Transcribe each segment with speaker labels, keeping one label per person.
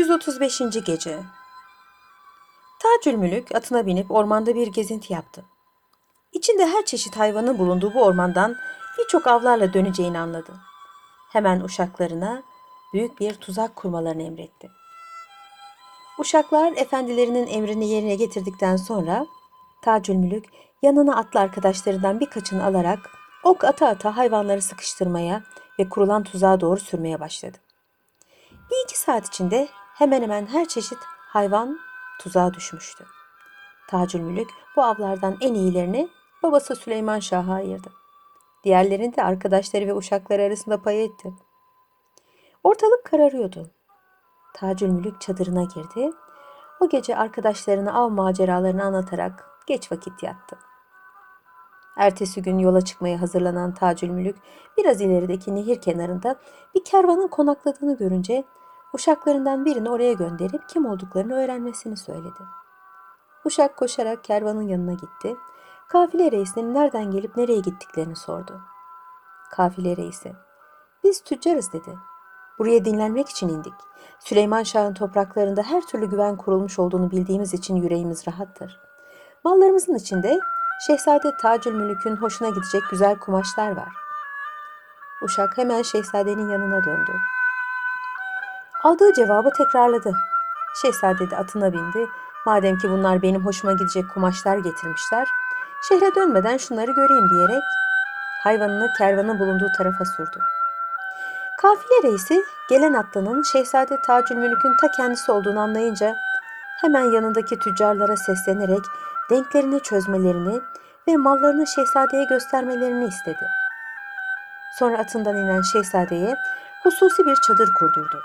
Speaker 1: 135. Gece Tacülmülük atına binip ormanda bir gezinti yaptı. İçinde her çeşit hayvanın bulunduğu bu ormandan birçok avlarla döneceğini anladı. Hemen uşaklarına büyük bir tuzak kurmalarını emretti. Uşaklar efendilerinin emrini yerine getirdikten sonra Tacülmülük yanına atlı arkadaşlarından birkaçını alarak ok ata ata hayvanları sıkıştırmaya ve kurulan tuzağa doğru sürmeye başladı. Bir iki saat içinde hemen hemen her çeşit hayvan tuzağa düşmüştü. Tacülmülük bu avlardan en iyilerini babası Süleyman Şah'a ayırdı. Diğerlerini de arkadaşları ve uşakları arasında pay etti. Ortalık kararıyordu. Tacülmülük çadırına girdi. O gece arkadaşlarına av maceralarını anlatarak geç vakit yattı. Ertesi gün yola çıkmaya hazırlanan Tacülmülük biraz ilerideki nehir kenarında bir kervanın konakladığını görünce uşaklarından birini oraya gönderip kim olduklarını öğrenmesini söyledi. Uşak koşarak kervanın yanına gitti. Kafile reisinin nereden gelip nereye gittiklerini sordu. Kafile reisi, biz tüccarız dedi. Buraya dinlenmek için indik. Süleyman Şah'ın topraklarında her türlü güven kurulmuş olduğunu bildiğimiz için yüreğimiz rahattır. Mallarımızın içinde Şehzade Tacülmülük'ün hoşuna gidecek güzel kumaşlar var. Uşak hemen şehzadenin yanına döndü. Aldığı cevabı tekrarladı. Şehzade de atına bindi. Madem ki bunlar benim hoşuma gidecek kumaşlar getirmişler, şehre dönmeden şunları göreyim diyerek hayvanını kervanın bulunduğu tarafa sürdü. Kafile reisi gelen atlının Şehzade Tacülmülük'ün ta kendisi olduğunu anlayınca hemen yanındaki tüccarlara seslenerek denklerini çözmelerini ve mallarını şehzadeye göstermelerini istedi. Sonra atından inen şehzadeye hususi bir çadır kurdurdu.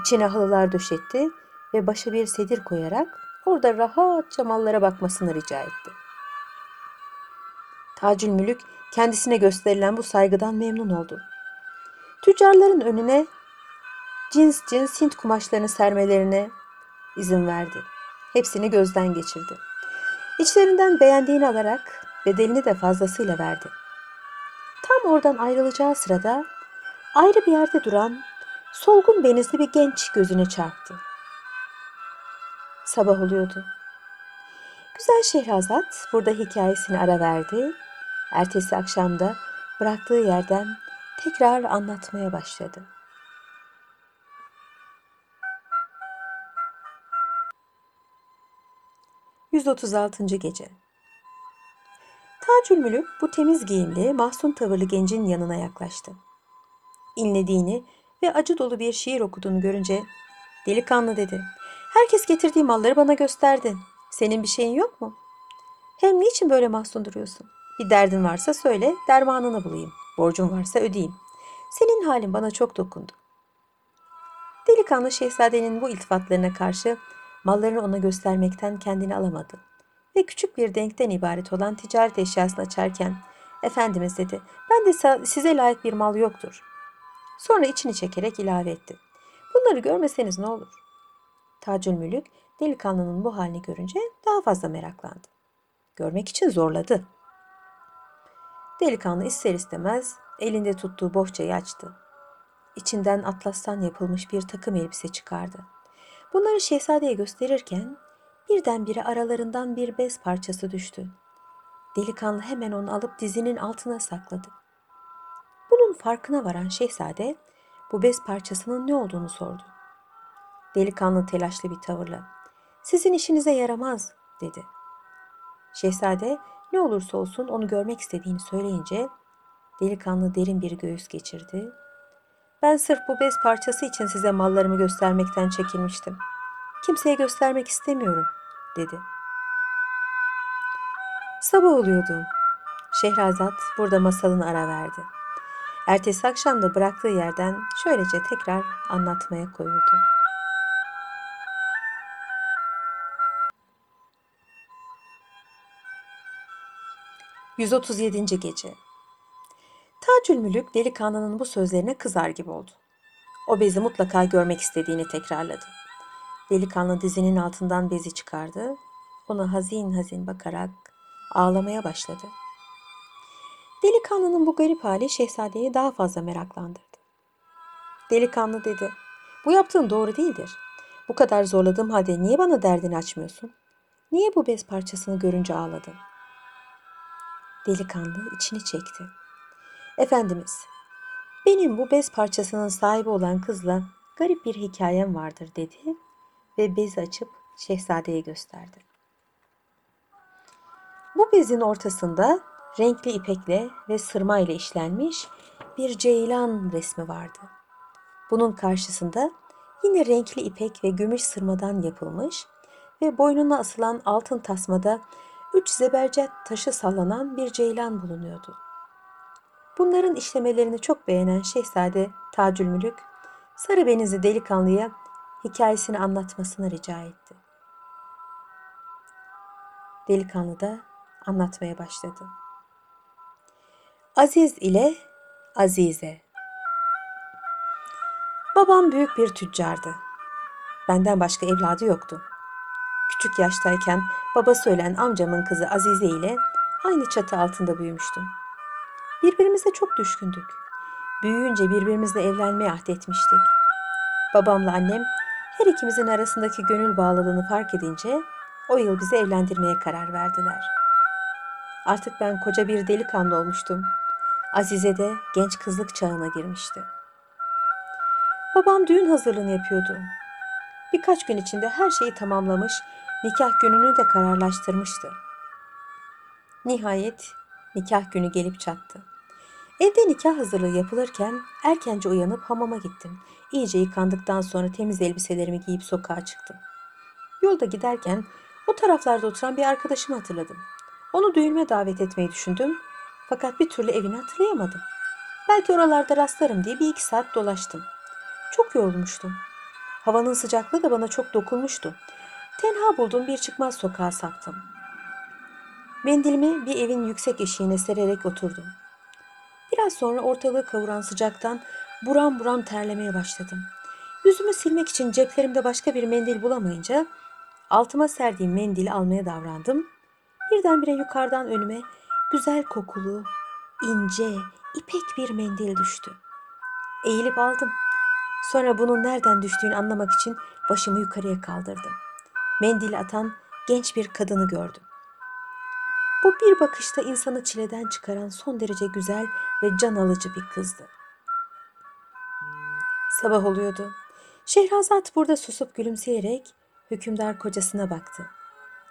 Speaker 1: İçine halılar döşetti ve başa bir sedir koyarak orada rahatça mallara bakmasını rica etti. Tacülmülük kendisine gösterilen bu saygıdan memnun oldu. Tüccarların önüne cins cins Hint kumaşlarını sermelerine izin verdi. Hepsini gözden geçirdi. İçlerinden beğendiğini alarak bedelini de fazlasıyla verdi. Tam oradan ayrılacağı sırada ayrı bir yerde duran solgun benizli bir genç gözüne çarptı. Sabah oluyordu. Güzel Şehrazat burada hikayesini ara verdi. Ertesi akşamda bıraktığı yerden tekrar anlatmaya başladı. ...136. Gece Tacülmülük bu temiz giyimli, mahzun tavırlı gencin yanına yaklaştı. İnlediğini ve acı dolu bir şiir okuduğunu görünce delikanlı dedi. Herkes getirdiği malları bana gösterdin. Senin bir şeyin yok mu? Hem niçin böyle mahzun duruyorsun? Bir derdin varsa söyle, dermanını bulayım. Borcun varsa ödeyeyim. Senin halin bana çok dokundu. Delikanlı şehzadenin bu iltifatlarına karşı mallarını ona göstermekten kendini alamadı. Ve küçük bir denkten ibaret olan ticaret eşyasını açarken, Efendimiz dedi, ben de size layık bir mal yoktur. Sonra içini çekerek ilave etti. Bunları görmeseniz ne olur? Tacülmülük delikanlının bu halini görünce daha fazla meraklandı. Görmek için zorladı. Delikanlı ister istemez elinde tuttuğu bohçayı açtı. İçinden atlastan yapılmış bir takım elbise çıkardı. Bunları şehzadeye gösterirken birdenbire aralarından bir bez parçası düştü. Delikanlı hemen onu alıp dizinin altına sakladı. Bunun farkına varan şehzade bu bez parçasının ne olduğunu sordu. Delikanlı telaşlı bir tavırla "Sizin işinize yaramaz." dedi. Şehzade ne olursa olsun onu görmek istediğini söyleyince delikanlı derin bir göğüs geçirdi. Ben sırf bu bez parçası için size mallarımı göstermekten çekinmiştim. Kimseye göstermek istemiyorum, dedi. Sabah oluyordu. Şehrazat burada masalını ara verdi. Ertesi akşam da bıraktığı yerden şöylece tekrar anlatmaya koyuldu. ...137. Gece Tacülmülük delikanlının bu sözlerine kızar gibi oldu. O bezi mutlaka görmek istediğini tekrarladı. Delikanlı dizinin altından bezi çıkardı. Ona hazin hazin bakarak ağlamaya başladı. Delikanlının bu garip hali şehzadeyi daha fazla meraklandırdı. Delikanlı dedi, bu yaptığın doğru değildir. Bu kadar zorladığım halde niye bana derdini açmıyorsun? Niye bu bez parçasını görünce ağladın? Delikanlı içini çekti. Efendimiz, benim bu bez parçasının sahibi olan kızla garip bir hikayem vardır dedi ve bezi açıp şehzadeye gösterdi. Bu bezin ortasında renkli ipekle ve sırma ile işlenmiş bir ceylan resmi vardı. Bunun karşısında yine renkli ipek ve gümüş sırmadan yapılmış ve boynuna asılan altın tasmada üç zebercet taşı sallanan bir ceylan bulunuyordu. Bunların işlemelerini çok beğenen Şehzade Tacülmülük, Sarı Benizli delikanlıya hikayesini anlatmasını rica etti. Delikanlı da anlatmaya başladı. Aziz ile Azize Babam büyük bir tüccardı. Benden başka evladı yoktu. Küçük yaştayken babası ölen amcamın kızı Azize ile aynı çatı altında büyümüştüm. Birbirimize çok düşkündük. Büyüyünce birbirimizle evlenmeye ahdetmiştik. Babamla annem her ikimizin arasındaki gönül bağlılığını fark edince o yıl bizi evlendirmeye karar verdiler. Artık ben koca bir delikanlı olmuştum. Azize de genç kızlık çağına girmişti. Babam düğün hazırlığını yapıyordu. Birkaç gün içinde her şeyi tamamlamış, nikah gününü de kararlaştırmıştı. Nihayet nikah günü gelip çattı. Evde nikah hazırlığı yapılırken erkence uyanıp hamama gittim. İyice yıkandıktan sonra temiz elbiselerimi giyip sokağa çıktım. Yolda giderken o taraflarda oturan bir arkadaşımı hatırladım. Onu düğünüme davet etmeyi düşündüm fakat bir türlü evini hatırlayamadım. Belki oralarda rastlarım diye bir iki saat dolaştım. Çok yorulmuştum. Havanın sıcaklığı da bana çok dokunmuştu. Tenha bulduğum bir çıkmaz sokağa saptım. Mendilimi bir evin yüksek eşiğine sererek oturdum. Biraz sonra ortalığı kavuran sıcaktan buram buram terlemeye başladım. Yüzümü silmek için ceplerimde başka bir mendil bulamayınca altıma serdiğim mendili almaya davrandım. Birdenbire yukarıdan önüme güzel kokulu, ince, ipek bir mendil düştü. Eğilip aldım. Sonra bunun nereden düştüğünü anlamak için başımı yukarıya kaldırdım. Mendili atan genç bir kadını gördüm. Bu bir bakışta insanı çileden çıkaran son derece güzel ve can alıcı bir kızdı. Sabah oluyordu. Şehrazat burada susup gülümseyerek hükümdar kocasına baktı.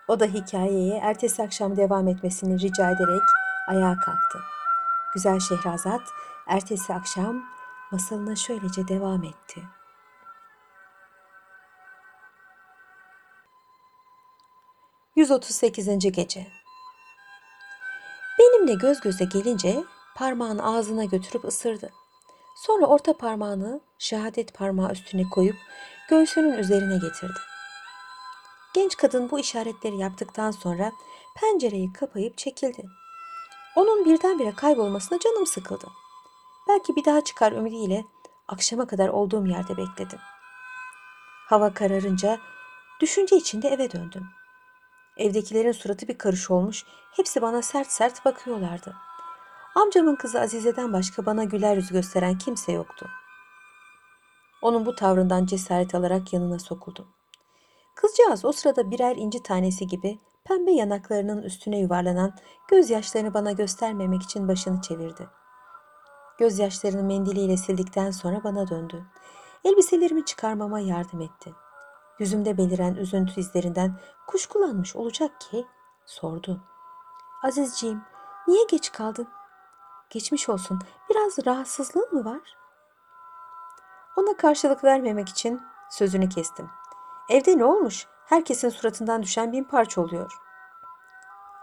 Speaker 1: O da hikayeye ertesi akşam devam etmesini rica ederek ayağa kalktı. Güzel Şehrazat ertesi akşam masalına şöylece devam etti. ...138. Gece Benimle göz göze gelince parmağını ağzına götürüp ısırdı. Sonra orta parmağını şehadet parmağı üstüne koyup göğsünün üzerine getirdi. Genç kadın bu işaretleri yaptıktan sonra pencereyi kapayıp çekildi. Onun birdenbire kaybolmasına canım sıkıldı. Belki bir daha çıkar ümidiyle akşama kadar olduğum yerde bekledim. Hava kararınca düşünce içinde eve döndüm. Evdekilerin suratı bir karış olmuş, hepsi bana sert sert bakıyorlardı. Amcamın kızı Azize'den başka bana güler yüz gösteren kimse yoktu. Onun bu tavrından cesaret alarak yanına sokuldum. Kızcağız o sırada birer inci tanesi gibi pembe yanaklarının üstüne yuvarlanan gözyaşlarını bana göstermemek için başını çevirdi. Gözyaşlarını mendiliyle sildikten sonra bana döndü. Elbiselerimi çıkarmama yardım etti. Yüzümde beliren üzüntü izlerinden kuşkulanmış olacak ki sordu. Azizciğim niye geç kaldın? Geçmiş olsun biraz rahatsızlığın mı var? Ona karşılık vermemek için sözünü kestim. Evde ne olmuş? Herkesin suratından düşen bin parça oluyor.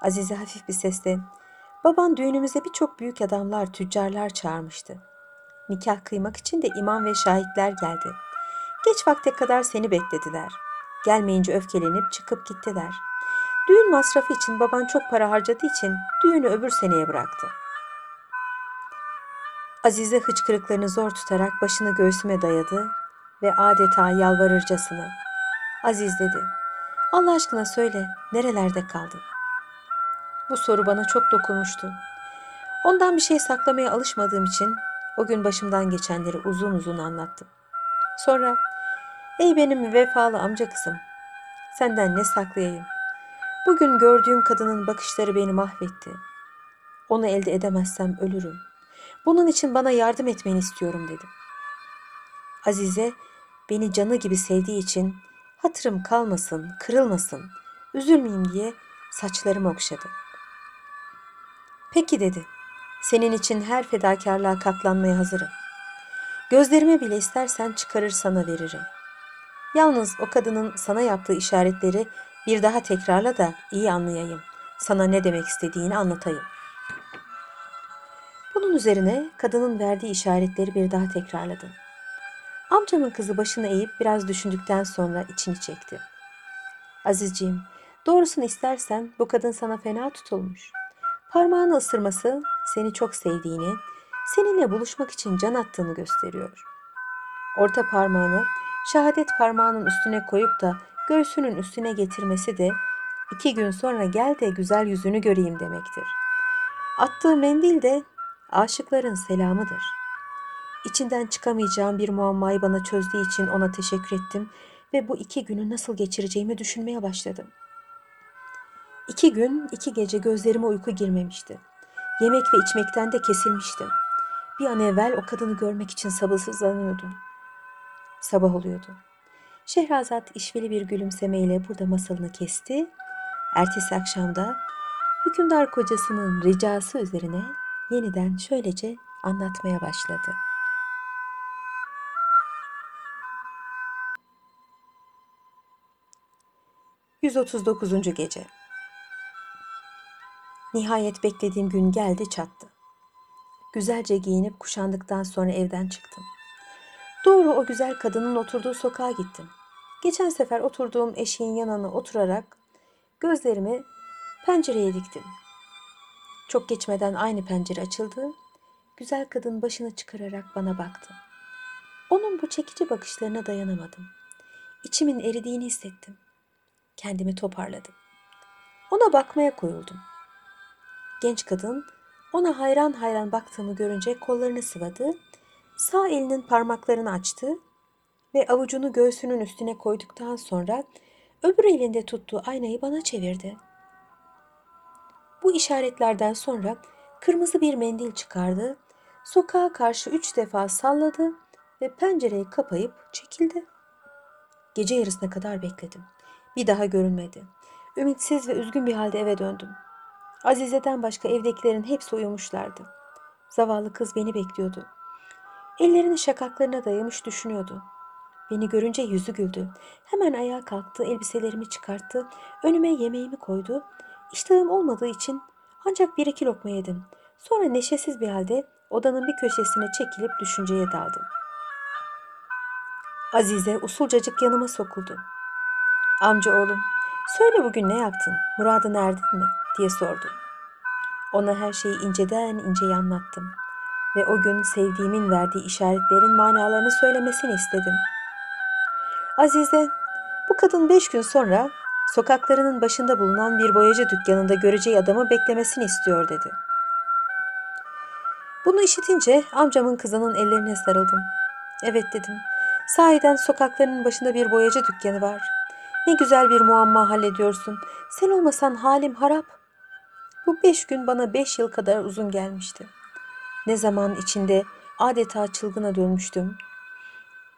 Speaker 1: Azize hafif bir sesle baban düğünümüze birçok büyük adamlar, tüccarlar çağırmıştı. Nikah kıymak için de imam ve şahitler geldi. Geç vakte kadar seni beklediler. Gelmeyince öfkelenip çıkıp gittiler. Düğün masrafı için baban çok para harcadığı için düğünü öbür seneye bıraktı. Azize hıçkırıklarını zor tutarak başını göğsüme dayadı ve adeta yalvarırcasına Aziz dedi. Allah aşkına söyle nerelerde kaldın? Bu soru bana çok dokunmuştu. Ondan bir şey saklamaya alışmadığım için o gün başımdan geçenleri uzun uzun anlattım. Sonra Ey benim vefalı amca kızım. Senden ne saklayayım? Bugün gördüğüm kadının bakışları beni mahvetti. Onu elde edemezsem ölürüm. Bunun için bana yardım etmeni istiyorum dedim. Azize beni canı gibi sevdiği için hatırım kalmasın, kırılmasın, üzülmeyeyim diye saçlarımı okşadı. Peki dedi. Senin için her fedakarlığa katlanmaya hazırım. Gözlerime bile istersen çıkarır sana veririm. Yalnız o kadının sana yaptığı işaretleri bir daha tekrarla da iyi anlayayım. Sana ne demek istediğini anlatayım. Bunun üzerine kadının verdiği işaretleri bir daha tekrarladı. Amcamın kızı başını eğip biraz düşündükten sonra içini çekti. Azizciğim, doğrusunu istersen bu kadın sana fena tutulmuş. Parmağını ısırması seni çok sevdiğini, seninle buluşmak için can attığını gösteriyor. Orta parmağını şehadet parmağının üstüne koyup da göğsünün üstüne getirmesi de iki gün sonra gel de güzel yüzünü göreyim demektir. Attığı mendil de aşıkların selamıdır. İçinden çıkamayacağım bir muammayı bana çözdüğü için ona teşekkür ettim ve bu iki günü nasıl geçireceğimi düşünmeye başladım. İki gün, iki gece gözlerime uyku girmemişti. Yemek ve içmekten de kesilmiştim. Bir an evvel o kadını görmek için sabırsızlanıyordum. Sabah oluyordu. Şehrazat işveli bir gülümsemeyle burada masalını kesti. Ertesi akşamda hükümdar kocasının ricası üzerine yeniden şöylece anlatmaya başladı. ...139. Gece Nihayet beklediğim gün geldi çattı. Güzelce giyinip kuşandıktan sonra evden çıktım. Doğru o güzel kadının oturduğu sokağa gittim. Geçen sefer oturduğum eşiğin yanına oturarak gözlerimi pencereye diktim. Çok geçmeden aynı pencere açıldı. Güzel kadın başını çıkararak bana baktı. Onun bu çekici bakışlarına dayanamadım. İçimin eridiğini hissettim. Kendimi toparladım. Ona bakmaya koyuldum. Genç kadın ona hayran hayran baktığımı görünce kollarını sıvadı, sağ elinin parmaklarını açtı ve avucunu göğsünün üstüne koyduktan sonra öbür elinde tuttuğu aynayı bana çevirdi. Bu işaretlerden sonra kırmızı bir mendil çıkardı, sokağa karşı üç defa salladı ve pencereyi kapayıp çekildi. Gece yarısına kadar bekledim. Bir daha görünmedi. Ümitsiz ve üzgün bir halde eve döndüm. Azize'den başka evdekilerin hepsi uyumuşlardı. Zavallı kız beni bekliyordu. Ellerini şakaklarına dayamış düşünüyordu. Beni görünce yüzü güldü. Hemen ayağa kalktı, elbiselerimi çıkarttı, önüme yemeğimi koydu. İştahım olmadığı için ancak bir iki lokma yedim. Sonra neşesiz bir halde odanın bir köşesine çekilip düşünceye daldım. Azize usulcacık yanıma sokuldu. Amca oğlum, söyle bugün ne yaptın? Muradına erdin mi? diye sordu. Ona her şeyi inceden inceye anlattım ve o gün sevdiğimin verdiği işaretlerin manalarını söylemesini istedim. Azize, bu kadın beş gün sonra sokaklarının başında bulunan bir boyacı dükkanında göreceği adamı beklemesini istiyor dedi. Bunu işitince amcamın kızının ellerine sarıldım. Evet dedim. Sahiden sokaklarının başında bir boyacı dükkanı var. Ne güzel bir muamma hallediyorsun. Sen olmasan halim harap. Bu beş gün bana beş yıl kadar uzun gelmişti. Ne zaman içinde adeta çılgına dönmüştüm.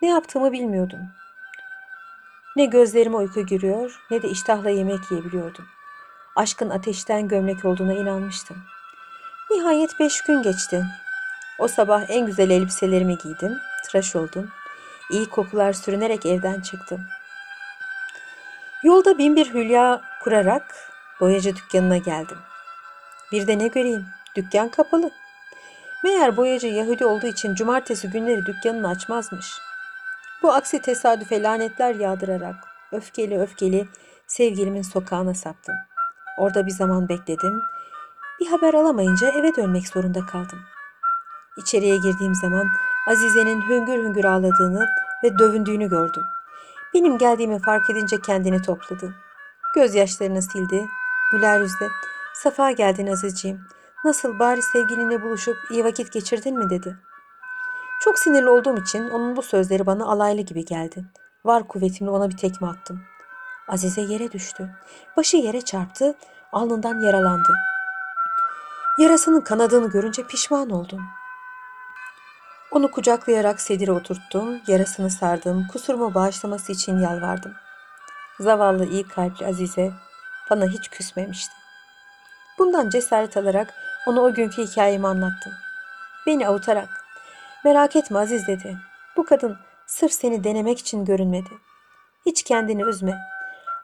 Speaker 1: Ne yaptığımı bilmiyordum. Ne gözlerime uyku giriyor ne de iştahla yemek yiyebiliyordum. Aşkın ateşten gömlek olduğuna inanmıştım. Nihayet beş gün geçti. O sabah en güzel elbiselerimi giydim, tıraş oldum. İyi kokular sürünerek evden çıktım. Yolda bin bir hülya kurarak boyacı dükkanına geldim. Bir de ne göreyim, dükkan kapalı. Meğer boyacı Yahudi olduğu için cumartesi günleri dükkanını açmazmış. Bu aksi tesadüfe lanetler yağdırarak öfkeli öfkeli sevgilimin sokağına saptım. Orada bir zaman bekledim. Bir haber alamayınca eve dönmek zorunda kaldım. İçeriye girdiğim zaman Azize'nin hüngür hüngür ağladığını ve dövündüğünü gördüm. Benim geldiğimi fark edince kendini topladı. Gözyaşlarını sildi, güler yüzle Safa geldin Azizciğim. Nasıl bari sevgilinle buluşup iyi vakit geçirdin mi dedi. Çok sinirli olduğum için onun bu sözleri bana alaylı gibi geldi. Var kuvvetimle ona bir tekme attım. Azize yere düştü. Başı yere çarptı, alnından yaralandı. Yarasının kanadığını görünce pişman oldum. Onu kucaklayarak sedire oturttum, yarasını sardım, kusurumu bağışlaması için yalvardım. Zavallı iyi kalpli Azize bana hiç küsmemişti. Bundan cesaret alarak ona o günkü hikayemi anlattım. Beni avutarak, merak etme Aziz dedi. Bu kadın sırf seni denemek için görünmedi. Hiç kendini üzme.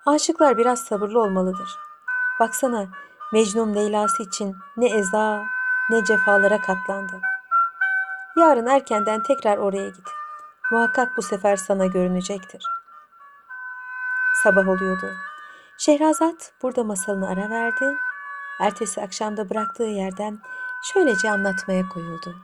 Speaker 1: Aşıklar biraz sabırlı olmalıdır. Baksana Mecnun Leyla'sı için ne eza ne cefalara katlandı. Yarın erkenden tekrar oraya git. Muhakkak bu sefer sana görünecektir. Sabah oluyordu. Şehrazat burada masalını ara verdi. Ertesi akşamda bıraktığı yerden şöylece anlatmaya koyuldu.